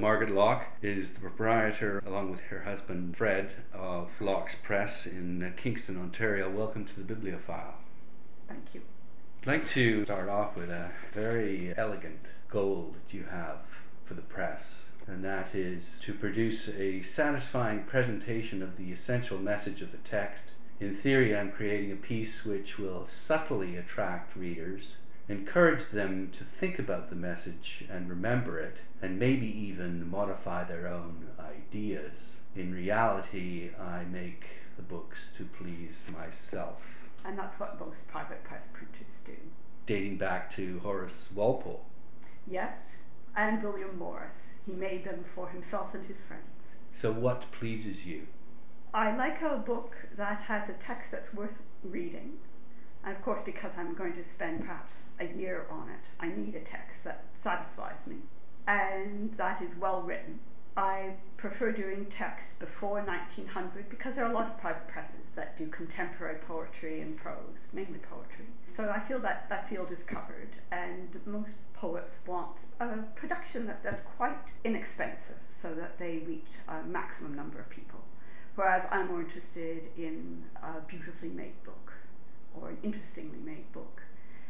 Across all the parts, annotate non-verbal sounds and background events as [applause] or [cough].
Margaret Lock is the proprietor, along with her husband Fred, of Lock's Press in Kingston, Ontario. Welcome to the Biblio File. Thank you. I'd like to start off with a very elegant goal that you have for the press, and that is to produce a satisfying presentation of the essential message of the text. In theory, I'm creating a piece which will subtly attract readers encourage them to think about the message and remember it, and maybe even modify their own ideas. In reality, I make the books to please myself. And that's what most private press printers do. Dating back to Horace Walpole. Yes, and William Morris. He made them for himself and his friends. So, what pleases you? I like a book that has a text that's worth reading and of course, because I'm going to spend perhaps a year on it, I need a text that satisfies me and that is well written. I prefer doing text before 1900 because there are a lot of private presses that do contemporary poetry and prose, mainly poetry. So I feel that that field is covered, and most poets want a production that, that's quite inexpensive so that they reach a maximum number of people. Whereas I'm more interested in a beautifully made book or an interestingly made book,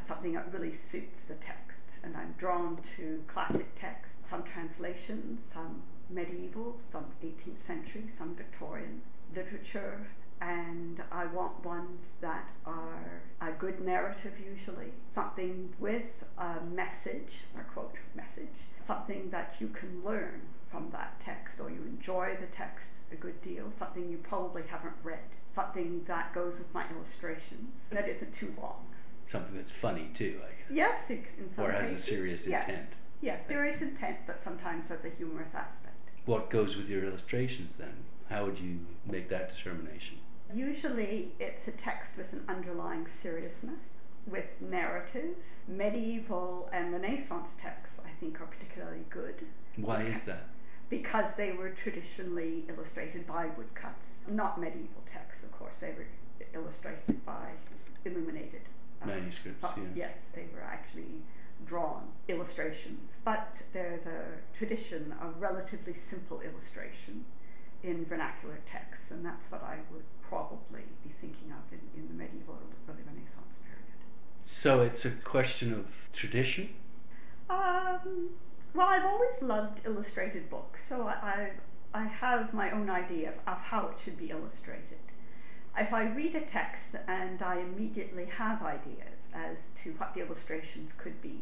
something that really suits the text. And I'm drawn to classic texts, some translations, some medieval, some 18th century, some Victorian literature, and I want ones that are a good narrative usually, something with a message, a quote, message, something that you can learn from that text or you enjoy the text a good deal, something you probably haven't read. Something that goes with my illustrations. That isn't too long. Something that's funny too, I guess. Yes, in some Or has cases. a serious yes. intent. Yes, there is intent, but sometimes there's a humorous aspect. What goes with your illustrations then? How would you make that determination? Usually it's a text with an underlying seriousness, with narrative. Medieval and Renaissance texts, I think, are particularly good. Why is that? Because they were traditionally illustrated by woodcuts, not medieval texts, of course. They were illustrated by illuminated um, manuscripts. Uh, yeah. Yes, they were actually drawn illustrations. But there's a tradition of relatively simple illustration in vernacular texts, and that's what I would probably be thinking of in, in the medieval early Renaissance period. So it's a question of tradition? Um, well, I've always loved illustrated books, so I, I, I have my own idea of, of how it should be illustrated. If I read a text and I immediately have ideas as to what the illustrations could be,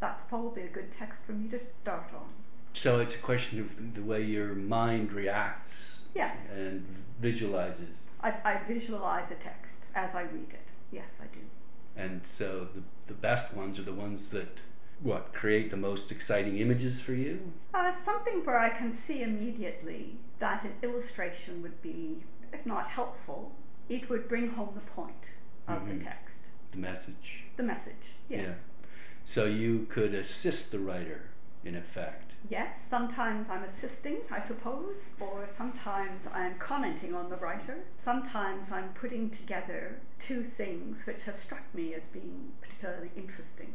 that's probably a good text for me to start on. So it's a question of the way your mind reacts yes. and visualizes. I, I visualize a text as I read it. Yes, I do. And so the, the best ones are the ones that what create the most exciting images for you? Uh, something where I can see immediately that an illustration would be, if not helpful, it would bring home the point of mm-hmm. the text. The message. The message, yes. Yeah. So you could assist the writer, in effect. Yes, sometimes I'm assisting, I suppose, or sometimes I'm commenting on the writer. Sometimes I'm putting together two things which have struck me as being particularly interesting.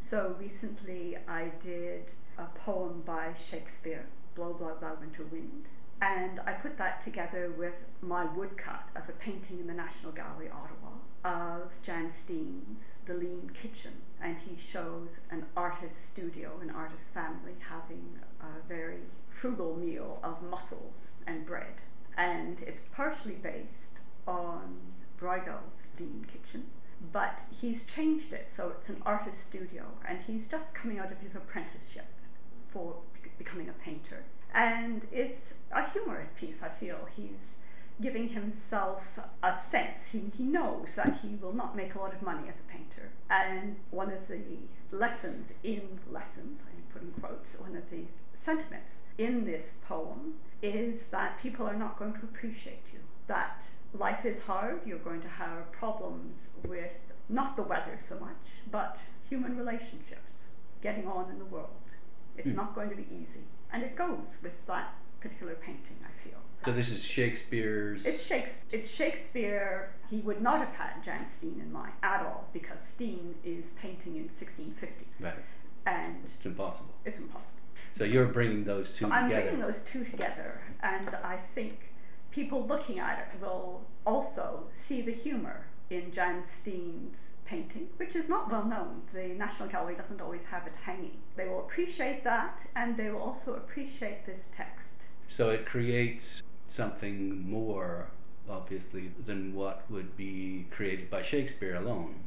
So recently I did a poem by Shakespeare, Blow, Blow, Blow Winter Wind, and I put that together with my woodcut of a painting in the National Gallery, Ottawa, of Jan Steen's The Lean Kitchen. And he shows an artist studio, an artist family having a very frugal meal of mussels and bread. And it's partially based on Bruegel's Lean Kitchen but he's changed it so it's an artist studio and he's just coming out of his apprenticeship for becoming a painter and it's a humorous piece i feel he's giving himself a sense he, he knows that he will not make a lot of money as a painter and one of the lessons in lessons i put in quotes one of the sentiments in this poem is that people are not going to appreciate you that life is hard. You're going to have problems with not the weather so much, but human relationships, getting on in the world. It's mm. not going to be easy. And it goes with that particular painting, I feel. So this is Shakespeare's. It's Shakespeare. It's Shakespeare. He would not have had Jan Steen in mind at all because Steen is painting in 1650. Right. And it's impossible. It's impossible. So you're bringing those two so together. I'm bringing those two together, and I think people looking at it will also see the humor in Jan Steen's painting, which is not well known. The National Gallery doesn't always have it hanging. They will appreciate that, and they will also appreciate this text. So it creates something more, obviously, than what would be created by Shakespeare alone.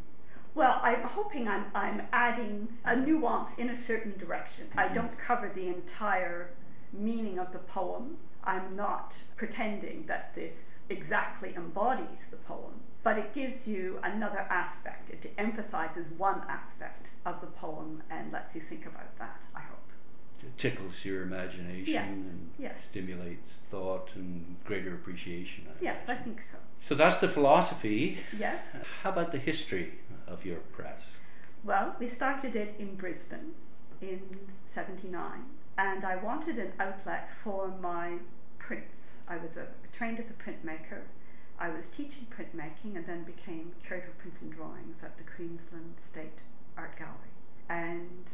Well, I'm hoping I'm, I'm adding a nuance in a certain direction. I Mm-hmm. don't cover the entire meaning of the poem. I'm not pretending that this exactly embodies the poem, but it gives you another aspect. It emphasizes one aspect of the poem and lets you think about that, I hope. It tickles your imagination Yes, and yes. stimulates thought and greater appreciation. I Yes, I think so. So that's the philosophy. Yes. How about the history of your press? Well, we started it in Brisbane in 79, and I wanted an outlet for my prints. I was a, trained as a printmaker. I was teaching printmaking and then became curator of prints and drawings at the Queensland State Art Gallery. And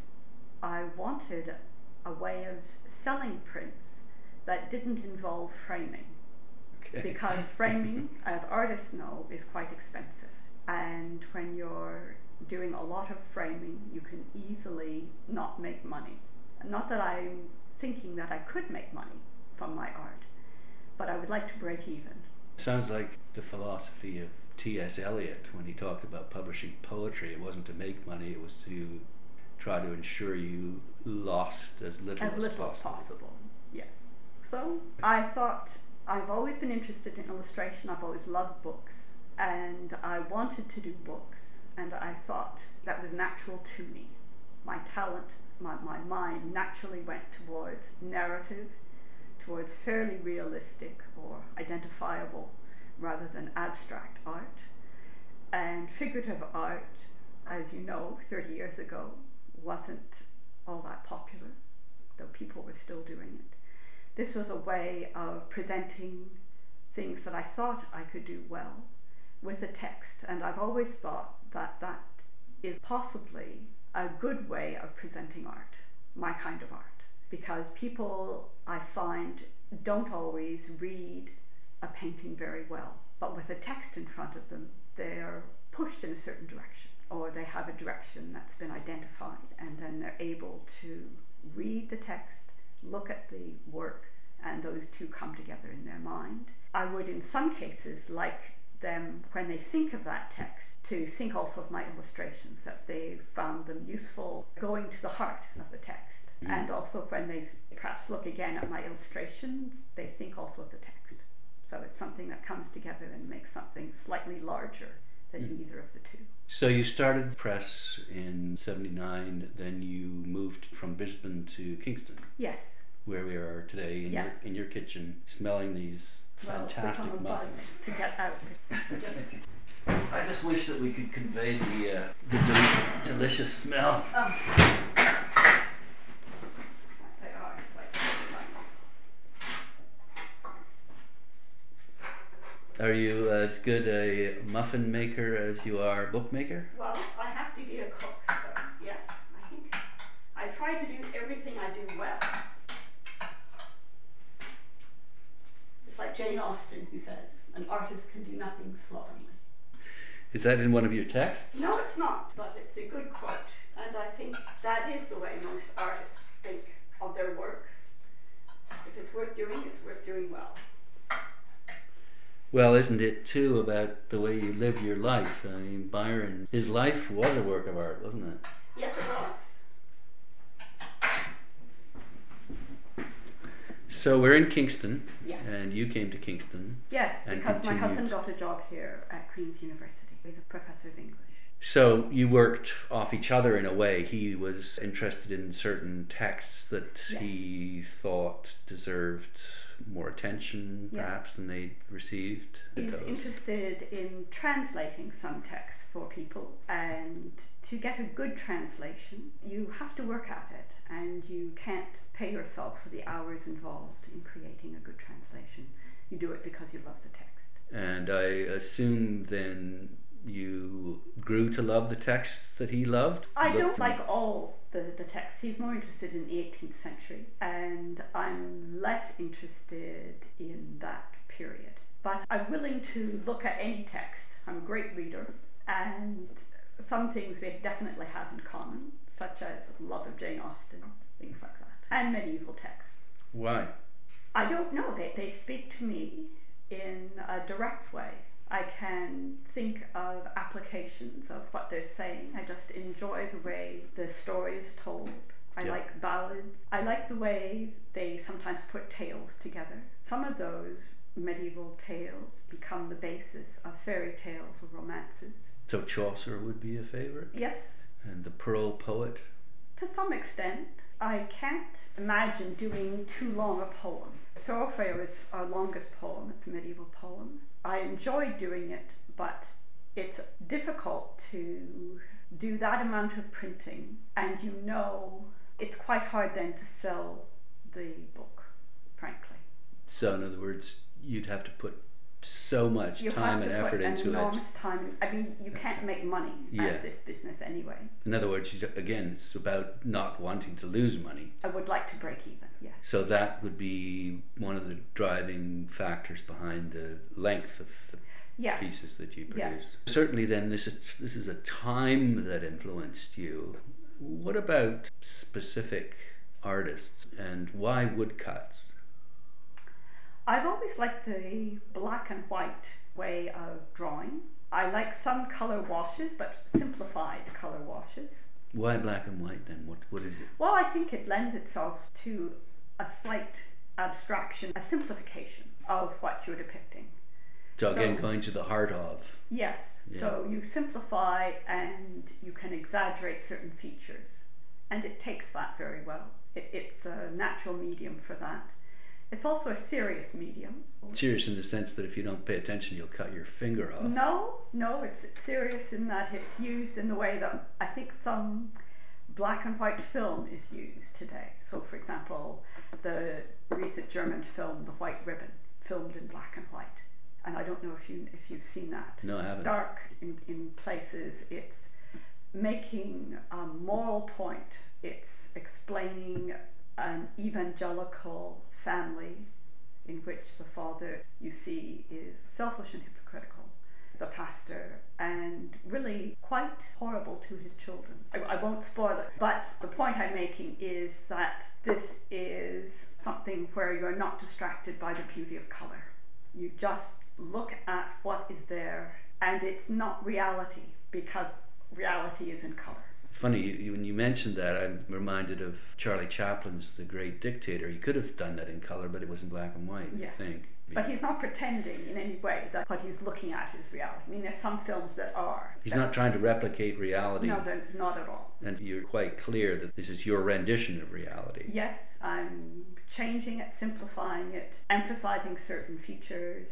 I wanted a way of selling prints that didn't involve framing Okay. because [laughs] framing, as artists know, is quite expensive. And when you're doing a lot of framing, you can easily not make money. Not that I'm thinking that I could make money from my art, but I would like to break even. Sounds like the philosophy of T.S. Eliot when he talked about publishing poetry. It wasn't to make money, it was to try to ensure you lost as little as as, little possible. as possible. Yes. So I thought I've always been interested in illustration. I've always loved books, and I wanted to do books, and I thought that was natural to me. My talent, my, my mind naturally went towards narrative, towards fairly realistic or identifiable rather than abstract art. And figurative art, as you know, 30 years ago wasn't all that popular, though people were still doing it. This was a way of presenting things that I thought I could do well with a text, and I've always thought that that is possibly a good way of presenting art, my kind of art, because people I find don't always read a painting very well, but with a text in front of them, they're pushed in a certain direction, or they have a direction that's been identified, and then they're able to read the text, look at the work, and those two come together in their mind. I would, in some cases, like them, when they think of that text, to think also of my illustrations, that they found them useful going to the heart of the text. Mhm. And also when they perhaps look again at my illustrations, they think also of the text. So it's something that comes together and makes something slightly larger than Mm. either of the two. So you started press in '79, then you moved from Brisbane to Kingston, Yes. where we are today in, Yes. your, in your kitchen, smelling these Well, fantastic become muffins. to get out. [laughs] I just wish that we could convey the uh, the del- delicious smell. Oh. They are slightly Are you as good a muffin maker as you are a bookmaker? Well, I have to be a cook, so yes, I think I try to do everything I do well. It's like Jane Austen who says, an artist can do nothing slovenly. Is that in one of your texts? No, it's not, but it's a good quote, and I think that is the way most artists think of their work. If it's worth doing, it's worth doing well. Well, isn't it too about the way you live your life? I mean, Byron, his life was a work of art, wasn't it? Yes, it was. So we're in Kingston, Yes. and you came to Kingston. Yes, because my husband got a job here at Queen's University. He's a professor of English. So you worked off each other in a way. He was interested in certain texts that Yes. he thought deserved more attention, Yes. perhaps, than they'd received. He's interested in translating some texts for people, and to get a good translation, you have to work at it, and you can't pay yourself for the hours involved in creating a good translation. You do it because you love the text. And I assume then you grew to love the texts that he loved? I Looked don't like all the, the texts. He's more interested in the 18th century, and I'm less interested in that period. But I'm willing to look at any text. I'm a great reader, and some things we definitely have in common, such as love of Jane Austen, things like that, and medieval texts. Why? I don't know. They, they speak to me in a direct way. I can think of applications of what they're saying. I just enjoy the way the story is told. I Yeah. like ballads. I like the way they sometimes put tales together. Some of those medieval tales become the basis of fairy tales or romances. So Chaucer would be a favorite, Yes, and the Pearl poet. to some extent. I can't imagine doing too long a poem. Sir Orfeo is our longest poem, it's a medieval poem. I enjoy doing it, but it's difficult to do that amount of printing, and you know it's quite hard then to sell the book, frankly. So in other words, you'd have to put so much You time have and to effort put an into it. enormous time. I mean, you can't make money Yeah. at this business anyway. In other words, again, it's about not wanting to lose money. I would like to break even, yes. So that would be one of the driving factors behind the length of the Yes. pieces that you produce. Yes. produce. Certainly, then this is this is a time that influenced you. What about specific artists and why woodcuts? I've always liked the black and white way of drawing. I like some color washes, but simplified color washes. Why black and white then? What what is it? Well, I think it lends itself to a slight abstraction, a simplification of what you're depicting. So again, So- going to the heart of. Yes, Yeah. so you simplify and you can exaggerate certain features, and it takes that very well. It, it's a natural medium for that. It's also a serious medium. Serious in the sense that if you don't pay attention, you'll cut your finger off. No, no, it's, it's serious in that it's used in the way that I think some black and white film is used today. So, for example, the recent German film, The White Ribbon, filmed in black and white. And I don't know if you if you've seen that. No, I It's haven't. Dark in, in places. It's making a moral point. It's explaining an evangelical family in which the father you see is selfish and hypocritical, the pastor, and really quite horrible to his children. I, I won't spoil it, but the point I'm making is that this is something where you're not distracted by the beauty of color. You just look at what is there, and it's not reality because reality is in color. It's funny you, when you mentioned that. I'm reminded of Charlie Chaplin's The Great Dictator. He could have done that in color, but it was in black and white. Yes. I think. But he's not pretending in any way that what he's looking at is reality. I mean, there's some films that are. He's that- not trying to replicate reality. No, not at all. and you're quite clear that this is your rendition of reality. Yes, I'm changing it, simplifying it, emphasizing certain features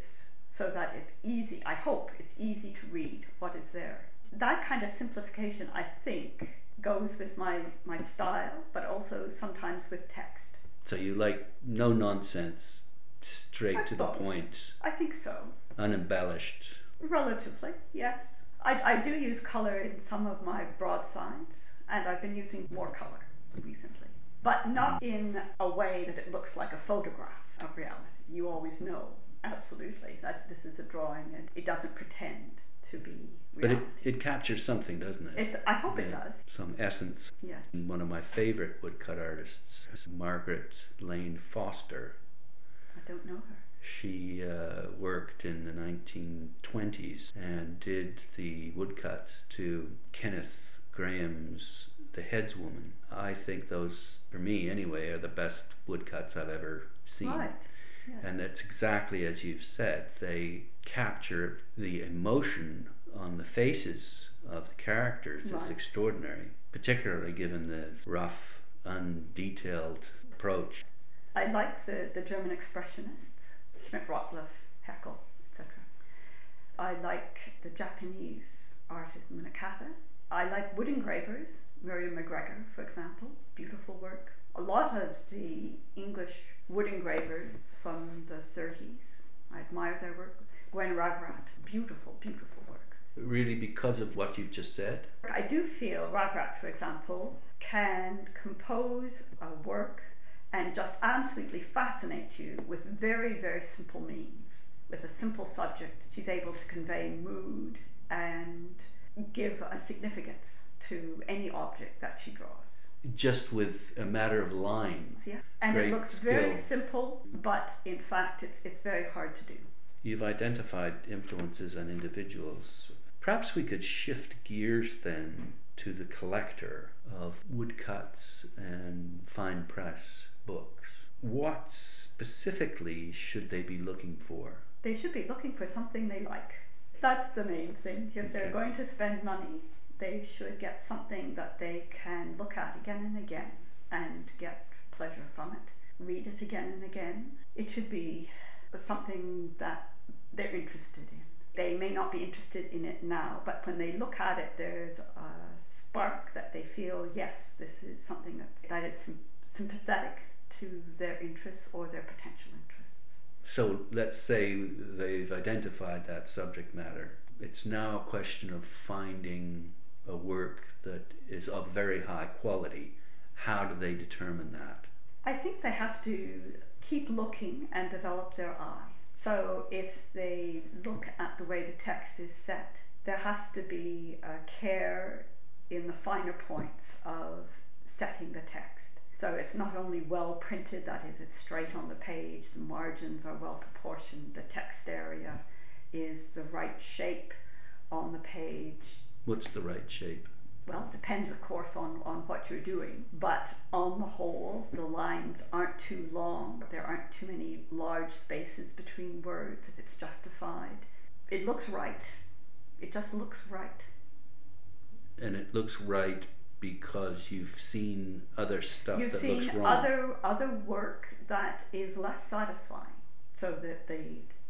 so that it's easy. I hope it's easy to read what is there. That kind of simplification, I think, goes with my, my style, but also sometimes with text. So you like no nonsense, straight I to the point, I think so. unembellished. Relatively, yes. I, I do use color in some of my broadsides, and I've been using more color recently. But not in a way that it looks like a photograph of reality. You always know, absolutely, that this is a drawing and it doesn't pretend to be But it, it captures something, doesn't it? It, I hope it does, Some essence. yes. And One of my favorite woodcut artists is Marcia Lane Foster. I don't know her. She uh, worked in the 1920s and did the woodcuts to Kenneth Grahame's The Headswoman. I think those, for me anyway, are the best woodcuts I've ever seen. Right. And that's exactly as you've said. They capture the emotion on the faces of the characters. It's Right. extraordinary, particularly given the rough, undetailed approach. I like the, the German expressionists, Schmidt Rottluff, Heckel, etc. I like the Japanese artist Munakata. I like wood engravers, Miriam McGregor, for example, beautiful work. A lot of the English wood engravers from the 30s, I admire their work. Gwen Raverat, beautiful, beautiful work. really because of what you've just said? I do feel Raverat, for example, can compose a work and just absolutely fascinate you with very, very simple means. With a simple subject, she's able to convey mood and give a significance to any object that she draws. Just with a matter of lines. Yeah, and Great it looks very skill. simple, but in fact, it's, it's very hard to do. You've identified influences and individuals. Perhaps we could shift gears then to the collector of woodcuts and fine press books. What specifically should they be looking for? They should be looking for something they like. That's the main thing. If they're going to spend money, they should get something that they can look at again and again and get pleasure from it. Read it again and again. It should be something that they're interested in. They may not be interested in it now, but when they look at it, there's a spark that they feel, yes, this is something that, that is sym- sympathetic to their interests or their potential interests. So let's say they've identified that subject matter. It's now a question of finding a work that is of very high quality. How do they determine that? I think they have to keep looking and develop their eye. So if they look at the way the text is set, there has to be a care in the finer points of setting the text. So it's not only well printed, that is, it's straight on the page, the margins are well proportioned, the text area is the right shape on the page, What's the right shape? well, it depends, of course, on, on what you're doing. But on the whole, the lines aren't too long. There aren't too many large spaces between words if it's justified. It looks right. It just looks right. And it looks right because you've seen other stuff You've that looks wrong. other other work that is less satisfying. So that the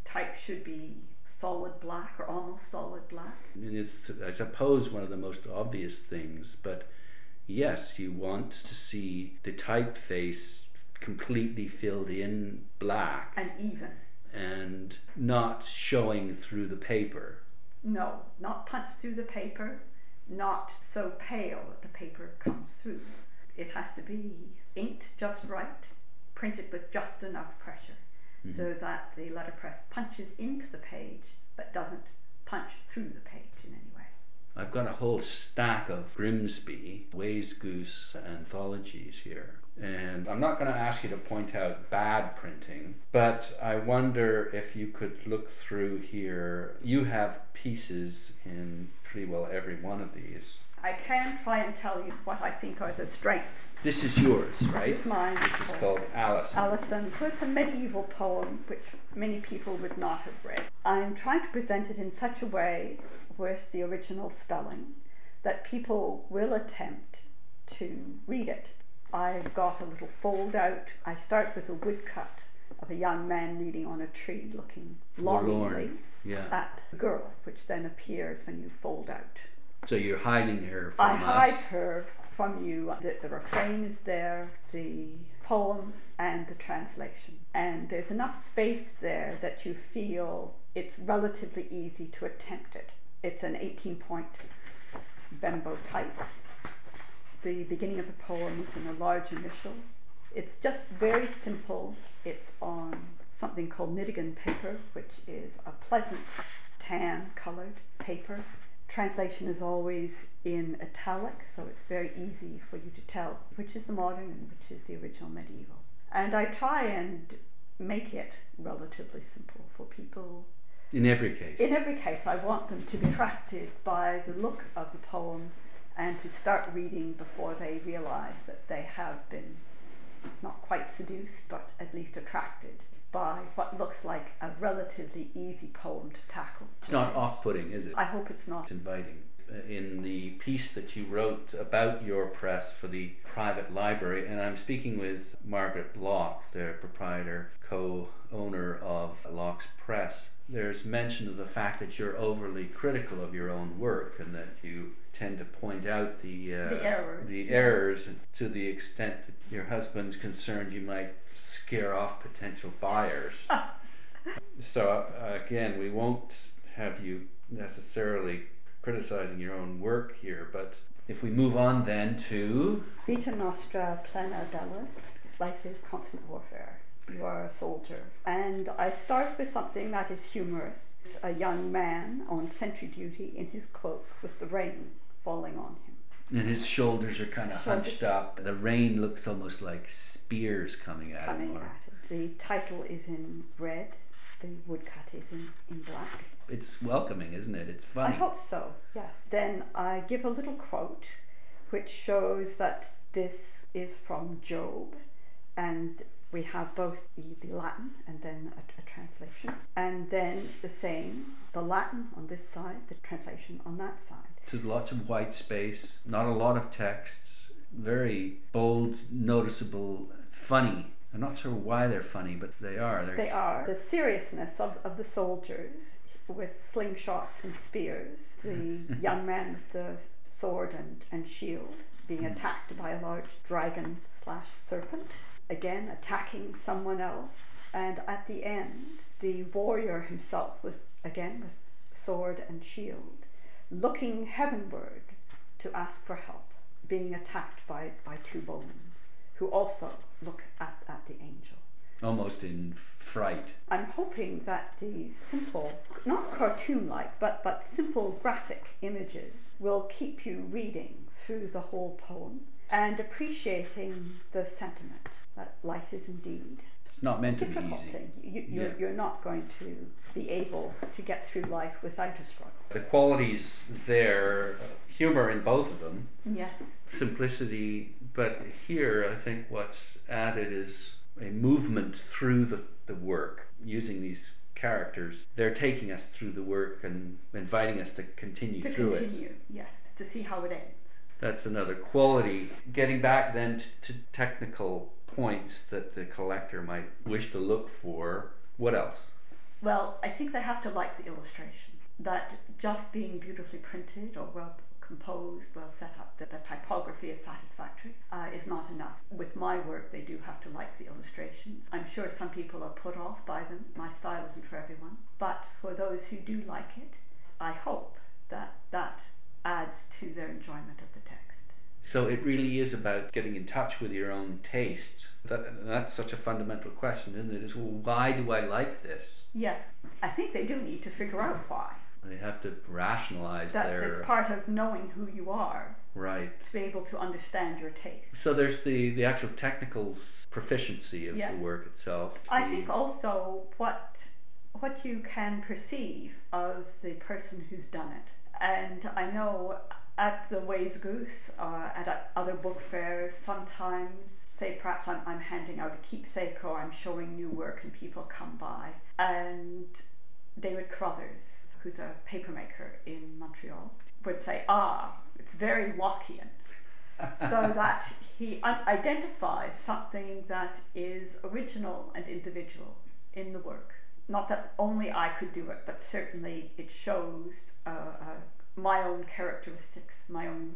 type should be solid black or almost solid black. And it's, I suppose, one of the most obvious things, but yes, you want to see the typeface completely filled in black And even. and not showing through the paper. No, not punched through the paper, not so pale that the paper comes through. It has to be inked just right, printed with just enough pressure Mm-hmm. so that the letterpress punches into the page but doesn't punch through the page in any way. I've got a whole stack of Grimsby Wayzgoose anthologies here. And I'm not going to ask you to point out bad printing, but I wonder if you could look through here. You have pieces in pretty well every one of these. I can try and tell you what I think are the strengths. This is yours, right? It's mine. This is called Alice. Alison. So it's a medieval poem which many people would not have read. I'm trying to present it in such a way with the original spelling that people will attempt to read it. I've got a little fold out. I start with a woodcut of a young man leaning on a tree looking longingly Yeah. at the girl, which then appears when you fold out. So you're hiding her from I us. hide her from you. The, the refrain is there, the poem, and the translation. And there's enough space there that you feel it's relatively easy to attempt it. It's an 18 point Bembo type. The beginning of the poem is in a large initial. It's just very simple. It's on something called Nideggen paper, which is a pleasant tan colored paper. Translation is always in italic, so it's very easy for you to tell which is the modern and which is the original medieval. And I try and make it relatively simple for people. In every case. In every case, I want them to be attracted by the look of the poem and to start reading before they realize that they have been not quite seduced, but at least attracted by what looks like a relatively easy poem to tackle. It's not off-putting, is it? I hope it's not. It's inviting. Uh, In the piece that you wrote about your press for the private library, and I'm speaking with Margaret Lock, the proprietor, co-owner of Lock's Press. There's mention of the fact that you're overly critical of your own work, and that you tend to point out the uh, The errors, the yes. errors to the extent that your husband's concerned you might scare off potential buyers. [laughs] So uh, again, we won't have you necessarily criticizing your own work here, but if we move on then to Vita Nostra Plena Bellis, Life is Constant Warfare. You are a soldier. And I start with something that is humorous. It's a young man on sentry duty in his cloak with the rain falling on him. And his shoulders are kind of hunched up. The rain looks almost like spears coming at coming him. Or... At it. The title is in red. The woodcut is in, in black. It's welcoming, isn't it? It's funny. I hope so, yes. Then I give a little quote which shows that this is from Job and we have both the, the Latin and then a, a, translation, and then the same, the Latin on this side, the translation on that side. So lots of white space, not a lot of texts, very bold, noticeable, funny. I'm not sure why they're funny, but they are. They're they are. The seriousness of, of the soldiers with slingshots and spears, [laughs] the young man with the sword and, and shield being hmm. attacked by a large dragon slash serpent again attacking someone else, and at the end, the warrior himself with again with sword and shield, looking heavenward to ask for help, being attacked by, by two bowmen, who also look at, at the angel. Almost in fright. I'm hoping that the simple, not cartoon like, but, but simple graphic images will keep you reading through the whole poem and appreciating the sentiment that life is indeed not meant to be easy. You, you're, yeah. you're not going to be able to get through life without a struggle. The qualities there, humor in both of them. Yes. Simplicity, but here I think what's added is a movement through the, the work using these characters. They're taking us through the work and inviting us to continue to through it. To continue, yes, to see how it ends. That's another quality. Getting back then to technical points that the collector might wish to look for. What else? Well, I think they have to like the illustration. That just being beautifully printed or well composed, well set up, that the typography is satisfactory uh, is not enough. With my work, they do have to like the illustrations. I'm sure some people are put off by them. My style isn't for everyone. But for those who do like it, I hope that that adds to their enjoyment of. So it really is about getting in touch with your own taste. That, that's such a fundamental question, isn't it? Is well, why do I like this? Yes, I think they do need to figure out why. They have to rationalize that, their. That's part of knowing who you are. Right. To be able to understand your taste. So there's the the actual technical proficiency of yes. the work itself. I think also what what you can perceive of the person who's done it. And I know at the Wayzgoose, uh, at other book fairs, sometimes, say perhaps I'm, I'm handing out a keepsake or I'm showing new work and people come by. And David Carruthers, who's a papermaker in Montreal, would say, ah, it's very Lockean. [laughs] so that he un- identifies something that is original and individual in the work. Not that only I could do it, but certainly it shows uh, uh, my own characteristics, my own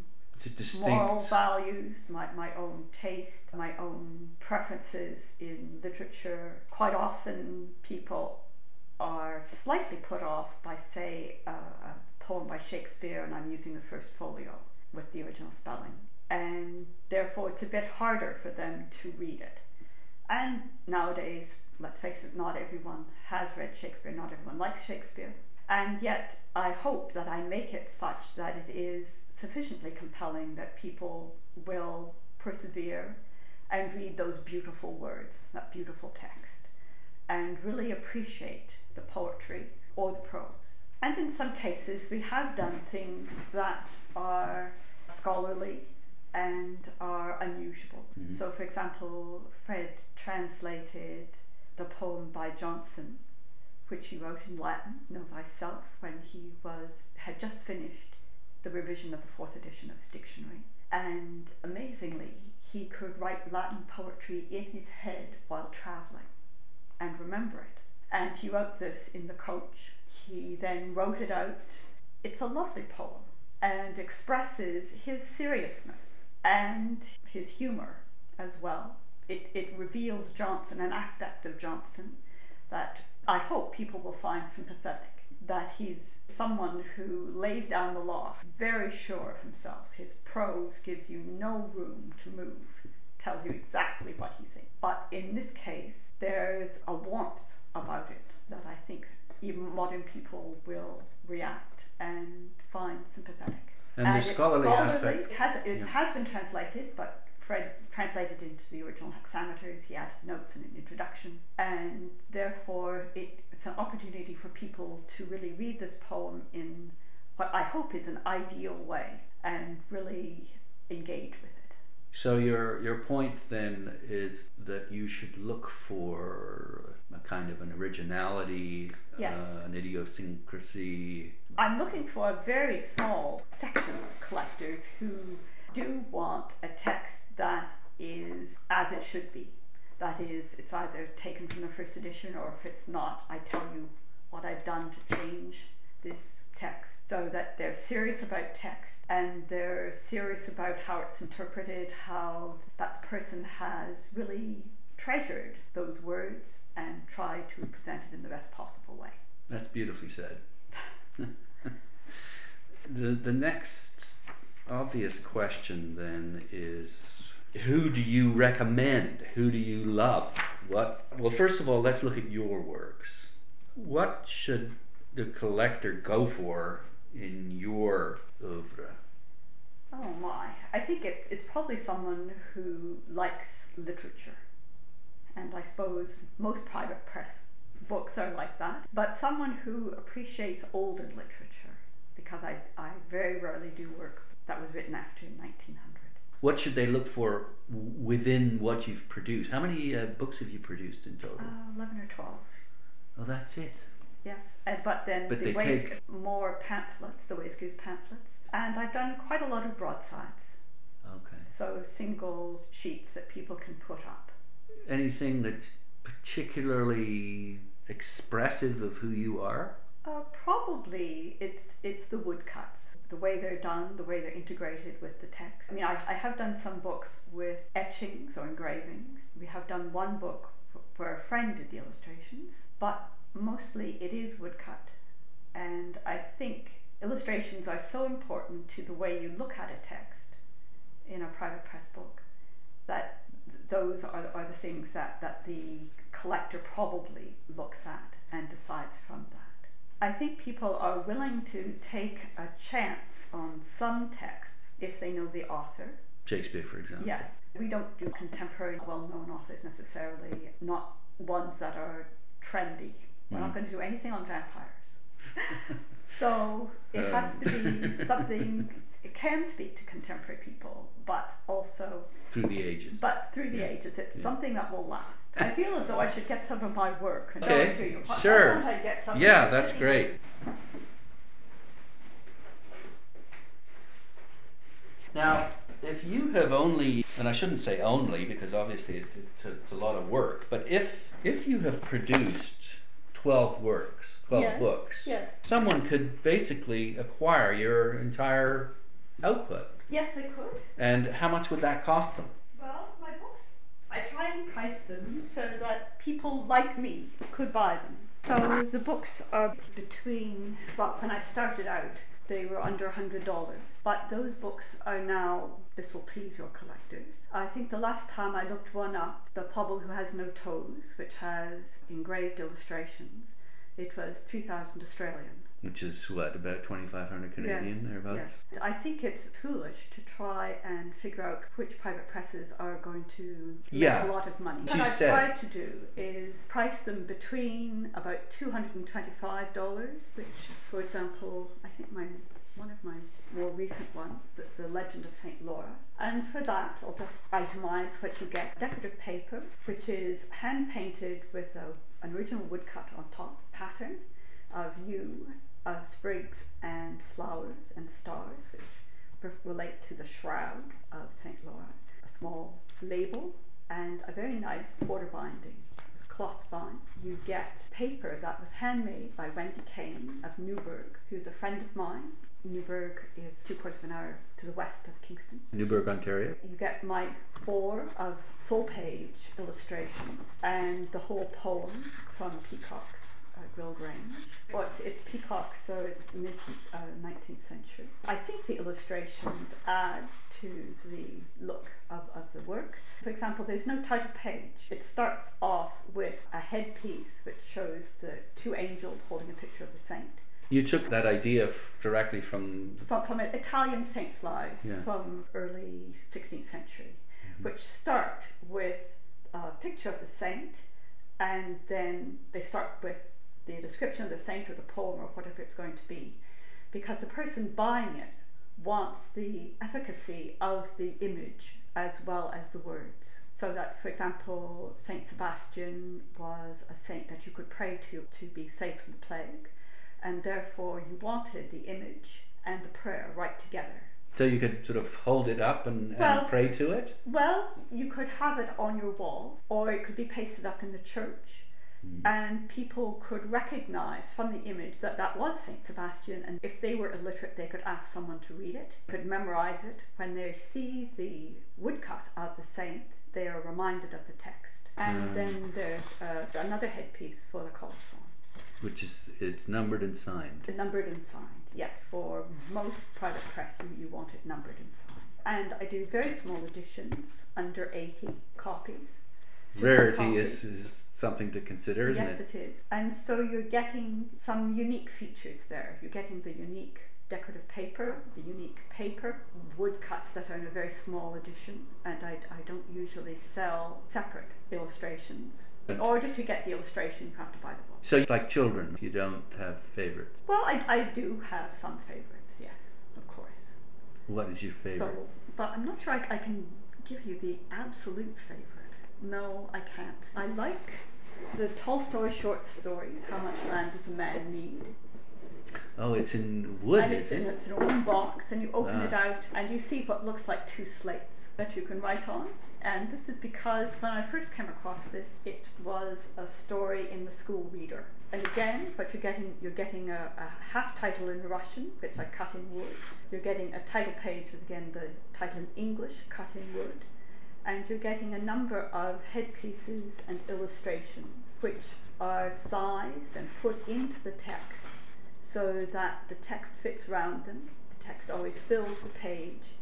moral values, my, my own taste, my own preferences in literature. Quite often, people are slightly put off by, say, a, a poem by Shakespeare, and I'm using the first folio with the original spelling. And therefore, it's a bit harder for them to read it. And nowadays, let's face it, not everyone has read Shakespeare, not everyone likes Shakespeare. And yet, I hope that I make it such that it is sufficiently compelling that people will persevere and read those beautiful words, that beautiful text, and really appreciate the poetry or the prose. And in some cases, we have done things that are scholarly and are unusual. Mm-hmm. So, for example, Fred translated the poem by Johnson which he wrote in Latin, Know Thyself, when he was had just finished the revision of the fourth edition of his dictionary. And amazingly, he could write Latin poetry in his head while traveling and remember it. And he wrote this in the coach. He then wrote it out. It's a lovely poem and expresses his seriousness and his humor as well. It, it reveals Johnson, an aspect of Johnson that I hope people will find sympathetic. that he's someone who lays down the law, very sure of himself. His prose gives you no room to move, tells you exactly what he thinks. But in this case, there's a warmth about it that I think even modern people will react and find sympathetic. And, and the scholarly, scholarly aspect has, it yeah. has been translated, but Fred translated into the original hexameters. He added notes and an introduction, and therefore it, it's an opportunity for people to really read this poem in what I hope is an ideal way and really engage with it. So your your point then is that you should look for a kind of an originality, yes. uh, an idiosyncrasy. I'm looking for a very small section of collectors who do want a text that is as it should be. That is, it's either taken from the first edition or if it's not, I tell you what I've done to change this text so that they're serious about text and they're serious about how it's interpreted, how that person has really treasured those words and tried to present it in the best possible way. That's beautifully said. [laughs] the, the next obvious question then is who do you recommend? Who do you love? What? Well, first of all, let's look at your works. What should the collector go for in your oeuvre? Oh my! I think it, it's probably someone who likes literature, and I suppose most private press books are like that. But someone who appreciates older literature, because I I very rarely do work that was written after 1900. What should they look for within what you've produced? How many uh, books have you produced in total? Uh, 11 or 12. Oh, that's it. Yes, and, but then but the ways take... more pamphlets, the Wayzgoose pamphlets, and I've done quite a lot of broadsides. Okay. So single sheets that people can put up. Anything that's particularly expressive of who you are? Uh, probably it's it's the woodcuts, the way they're done, the way they're integrated with the text. I mean, I, I have done some books with etchings or engravings. We have done one book where a friend did the illustrations, but mostly it is woodcut. And I think illustrations are so important to the way you look at a text in a private press book that those are, are the things that, that the collector probably looks at and decides from that. I think people are willing to take a chance on some texts if they know the author. Shakespeare, for example. Yes. We don't do contemporary, well known authors necessarily, not ones that are trendy. We're not mm. going to do anything on vampires. [laughs] so it has to be [laughs] something, it can speak to contemporary people, but also through the ages. But through the yeah. ages, it's yeah. something that will last. I feel as though I should get some of my work and okay. to you. Why, sure. Why I get some yeah, that's great. Now, if you have only, and I shouldn't say only because obviously it, it, it's a lot of work, but if if you have produced 12 works, 12 yes, books, yes. someone could basically acquire your entire output. Yes, they could. And how much would that cost them? Well, my books, I try and price them so that people like me could buy them. So the books are between, well, when I started out, they were under $100. But those books are now, this will please your collectors. I think the last time I looked one up, The Pobble Who Has No Toes, which has engraved illustrations, it was 3,000 Australian. Which is what, about 2,500 Canadian, yes, thereabouts? Yes. I think it's foolish to try and figure out which private presses are going to yeah. make a lot of money. What I've tried to do is price them between about $225, which, for example, I think my one of my more recent ones, the, the Legend of St. Laura. And for that, I'll just itemize what you get. Decorative paper, which is hand painted with a, an original woodcut on top pattern of you of sprigs and flowers and stars, which relate to the shroud of St. Laura, a small label, and a very nice border binding with cloth spine. You get paper that was handmade by Wendy Kane of Newburgh, who's a friend of mine. Newburgh is two quarters of an hour to the west of Kingston. Newburgh, Ontario. You get my four of full page illustrations and the whole poem from Peacock's uh, Gryll Grange. Well, it's, it's peacock, so it's mid uh, 19th century. I think the illustrations add to the look of, of the work. For example, there's no title page. It starts off with a headpiece which shows the two angels holding a picture of the saint. You took that idea f- directly from. From, from Italian saints' lives Yeah. from early 16th century, which start with a picture of the saint, and then they start with the description of the saint or the poem or whatever it's going to be, because the person buying it wants the efficacy of the image as well as the words. So that, for example, Saint Sebastian was a saint that you could pray to to be safe from the plague, and therefore you wanted the image and the prayer right together. So you could sort of hold it up and, and Well- pray to it? Well, you could have it on your wall, or it could be pasted up in the church. And people could recognize from the image that that was Saint Sebastian. And if they were illiterate, they could ask someone to read it, could memorize it. When they see the woodcut of the saint, they are reminded of the text. And Mm. then there's uh, another headpiece for the colophon. Which is, it's numbered and signed. Numbered and signed, yes. For most private press, you, you want it numbered and signed. And I do very small editions, under 80 copies. Rarity is, is something to consider, isn't yes, it? Yes, it is. And so you're getting some unique features there. You're getting the unique decorative paper, the unique paper, woodcuts that are in a very small edition, and I, I don't usually sell separate illustrations. In order to get the illustration, you have to buy the book. So it's like children, you don't have favorites. Well, I, I do have some favorites, yes, of course. What is your favorite? So, but I'm not sure I, I can give you the absolute favorite. No, I can't. I like the Tolstoy short story, How Much Land Does a Man Need? oh, it's in wood, and it's is in, it? it's in one box, and you open Ah. it out, and you see what looks like two slates that you can write on. And this is because when I first came across this, it was a story in the school reader. And again, but you're getting, you're getting a, a half title in Russian, which I cut in wood. You're getting a title page with again the title in English, cut in wood. And you're getting a number of headpieces and illustrations, which are sized and put into the text so that the text fits round them. The text always fills the page,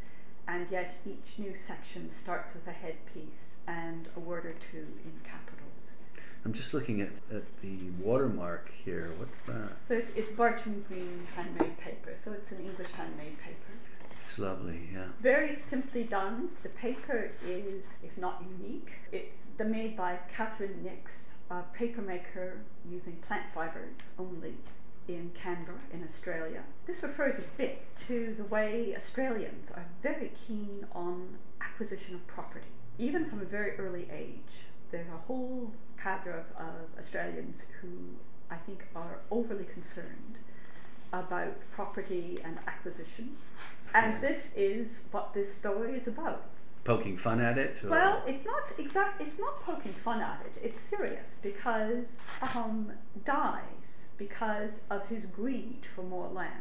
and yet each new section starts with a headpiece and a word or two in capitals. I'm just looking at, at the watermark here. What's that? So it's, it's Barcham Green handmade paper, so it's an English handmade paper. It's lovely, yeah. Very simply done. The paper is, if not unique, it's the made by Catherine Nix, a paper maker using plant fibers only in Canberra in Australia. This refers a bit to the way Australians are very keen on acquisition of property, even from a very early age. There's a whole cadre of, of Australians who I think are overly concerned about property and acquisition. And this is what this story is about. Poking fun at it? Or? Well, it's not exact. It's not poking fun at it. It's serious because um, dies because of his greed for more land.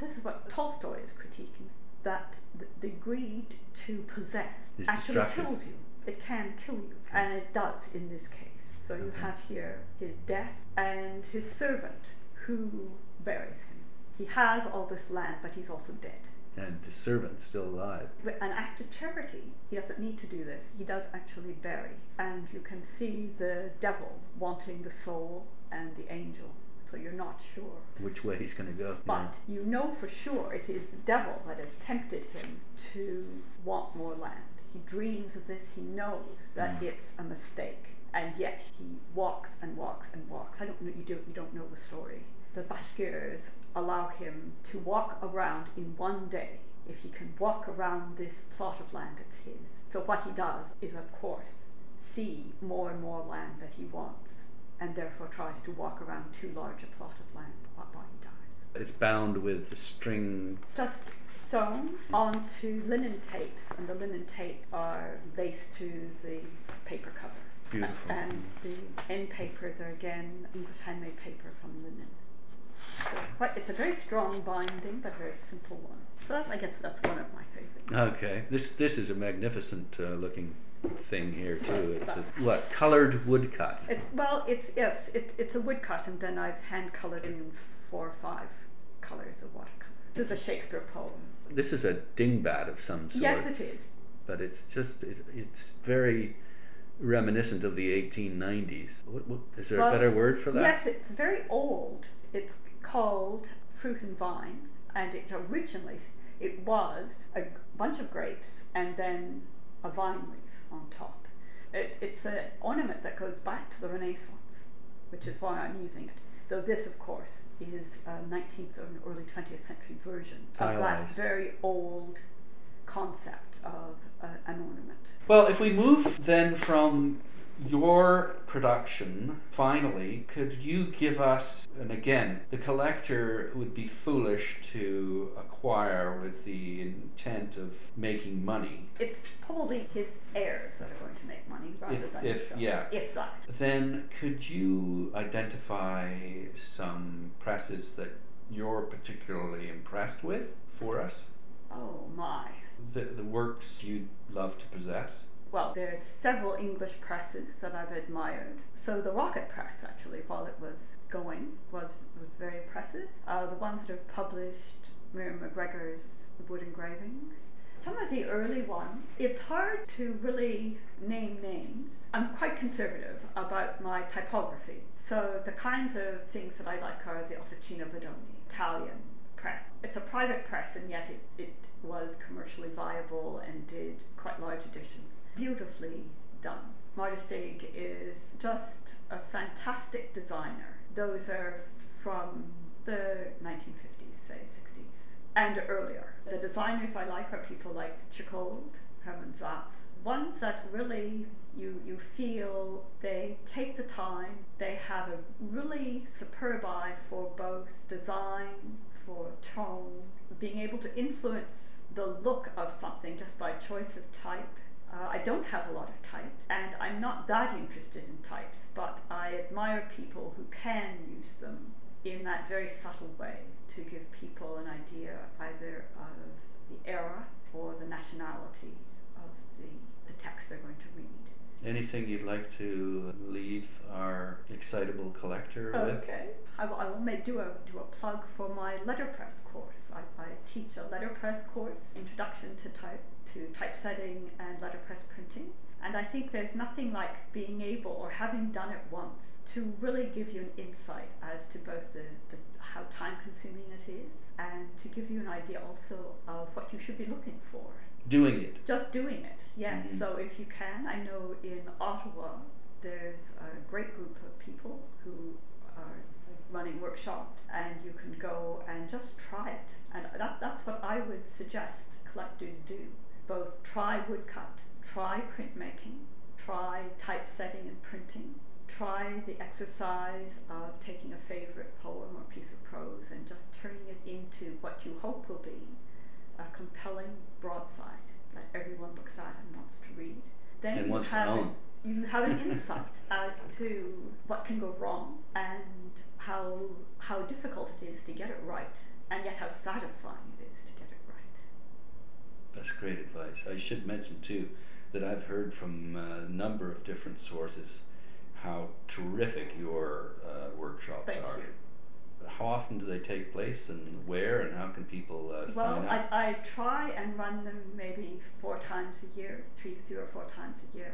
This is what Tolstoy is critiquing. That the, the greed to possess Is actually kills you. It can kill you, and it does in this case. So you have here his death and his servant who buries him. He has all this land, but he's also dead And the servant's still alive. an act of charity. He doesn't need to do this. He does actually bury. And you can see the devil wanting the soul and the angel. So you're not sure. Which way he's going to go. But you know for sure it is the devil that has tempted him to want more land. He dreams of this, he knows that Mm. it's a mistake. And yet he walks and walks and walks. I don't know you don't you don't know the story. The Bashkirs allow him to walk around in one day. If he can walk around this plot of land, it's his. So what he does is of course see more and more land that he wants and therefore tries to walk around too large a plot of land while he dies. It's bound with the string. Just sewn onto linen tapes, and the linen tapes are laced to the paper cover. Beautiful. And the end papers are again English handmade paper from linen. So quite, it's a very strong binding, but a very simple one. So I guess that's one of my favorites. Okay. This this is a magnificent uh, looking thing here too. It's a, what colored woodcut. It's, well, it's yes, it, it's a woodcut, and then I've hand colored in four or five colors of watercolor. This is a Shakespeare poem. This is a dingbat of some sort. Yes, it is. But it's just it, it's very reminiscent of the 1890s. What, what, is there Well, a better word for that? Yes, it's very old. It's called Fruit and Vine, and it originally it was a bunch of grapes and then a vine leaf on top. It, it's an ornament that goes back to the Renaissance, which is why I'm using it. Though this, of course, is a 19th or an early 20th century version of that very old concept of uh, an ornament. Well, if we move then from your production, finally, could you give us, and again, the collector would be foolish to acquire with the intent of making money. It's probably his heirs that are going to make money rather If- than if- himself, yeah. if that. Then could you identify some presses that you're particularly impressed with for us? Oh my. The, the works you'd love to possess? Well, there's several English presses that I've admired. So the Rocket Press, actually, while it was going, was was very impressive. Uh, the ones that have published Miriam Macgregor's wood engravings. Some of the early ones, it's hard to really name names. I'm quite conservative about my typography. So the kinds of things that I like are the Officina Bodoni, Italian press. It's a private press and yet it, it was commercially viable and did quite large editions. Beautifully done. Steg is just a fantastic designer. Those are from the 1950s, say 60s, and earlier. The designers I like are people like Tschichold, Hermann Zapf, ones that really you, you feel they take the time, they have a really superb eye for both design, for tone, being able to influence the look of something just by choice of type. Uh, I don't have a lot of types, and I'm not that interested in types, but I admire people who can use them in that very subtle way to give people an idea either of the era or the nationality of the, the text they're going to read. Anything you'd like to leave our excitable collector with? Okay. I will, I will make, do, a, do a plug for my letterpress course. I, I teach a letterpress course, Introduction to Type, to Typesetting and Letterpress Printing. And I think there's nothing like being able or having done it once to really give you an insight as to both the, the how time consuming it is and to give you an idea also of what you should be looking for Doing it. just doing it, yes. Mhm. So if you can, I know in Ottawa there's a great group of people who are running workshops, and you can go and just try it. And that, that's what I would suggest collectors do. Both try woodcut, try printmaking, try typesetting and printing, try the exercise of taking a favorite poem or piece of prose and just turning it into what you hope will be a compelling broadside that everyone looks at and wants to read. Then And you have. An, you have an [laughs] insight as to what can go wrong and how how difficult it is to get it right, and yet how satisfying it is to get it right. That's great advice. I should mention too that I've heard from a number of different sources how terrific your uh, workshops Thank are. you. How often do they take place and where and how can people uh, Well, sign I, up? I try and run them maybe four times a year, three, three or four times a year.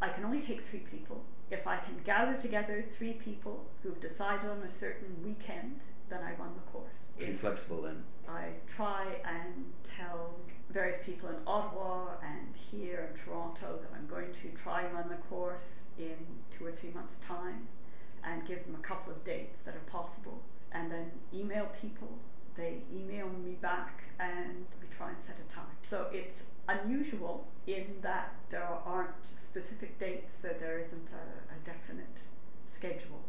I can only take three people. If I can gather together three people who've decided on a certain weekend, then I run the course. Pretty If flexible then. I try and tell various people in Ottawa and here in Toronto that I'm going to try and run the course in two or three months' time and give them a couple of dates that are possible and then email people. They email me back and we try and set a time. So it's unusual in that there aren't specific dates, that there isn't a, a definite schedule.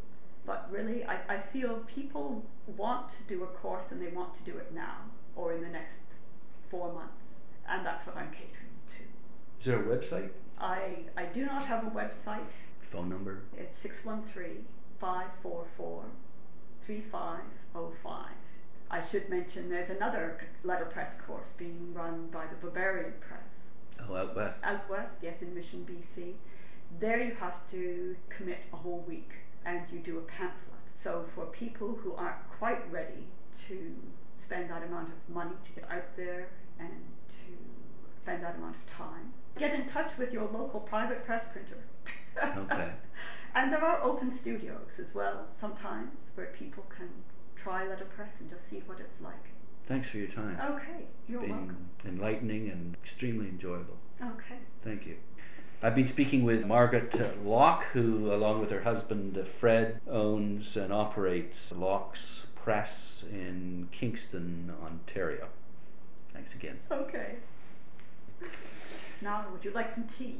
But really, I, I feel people want to do a course and they want to do it now or in the next four months. And that's what I'm catering to. Is there a website? I, I do not have a website. Phone number? It's 613 544 3505. I should mention there's another letterpress course being run by the Barbarian Press. Oh, out west. out west, yes, in Mission, BC. There you have to commit a whole week and you do a pamphlet. So for people who aren't quite ready to spend that amount of money to get out there and spend that amount of time, get in touch with your local private press printer. Okay. [laughs] and there are open studios as well sometimes where people can try letterpress and just see what it's like. Thanks for your time. Okay, you're it's been welcome. enlightening and extremely enjoyable. Okay. Thank you. I've been speaking with Margaret Lock, who, along with her husband uh, Fred, owns and operates Lock's Press in Kingston, Ontario. Thanks again. Okay. Now, would you like some tea?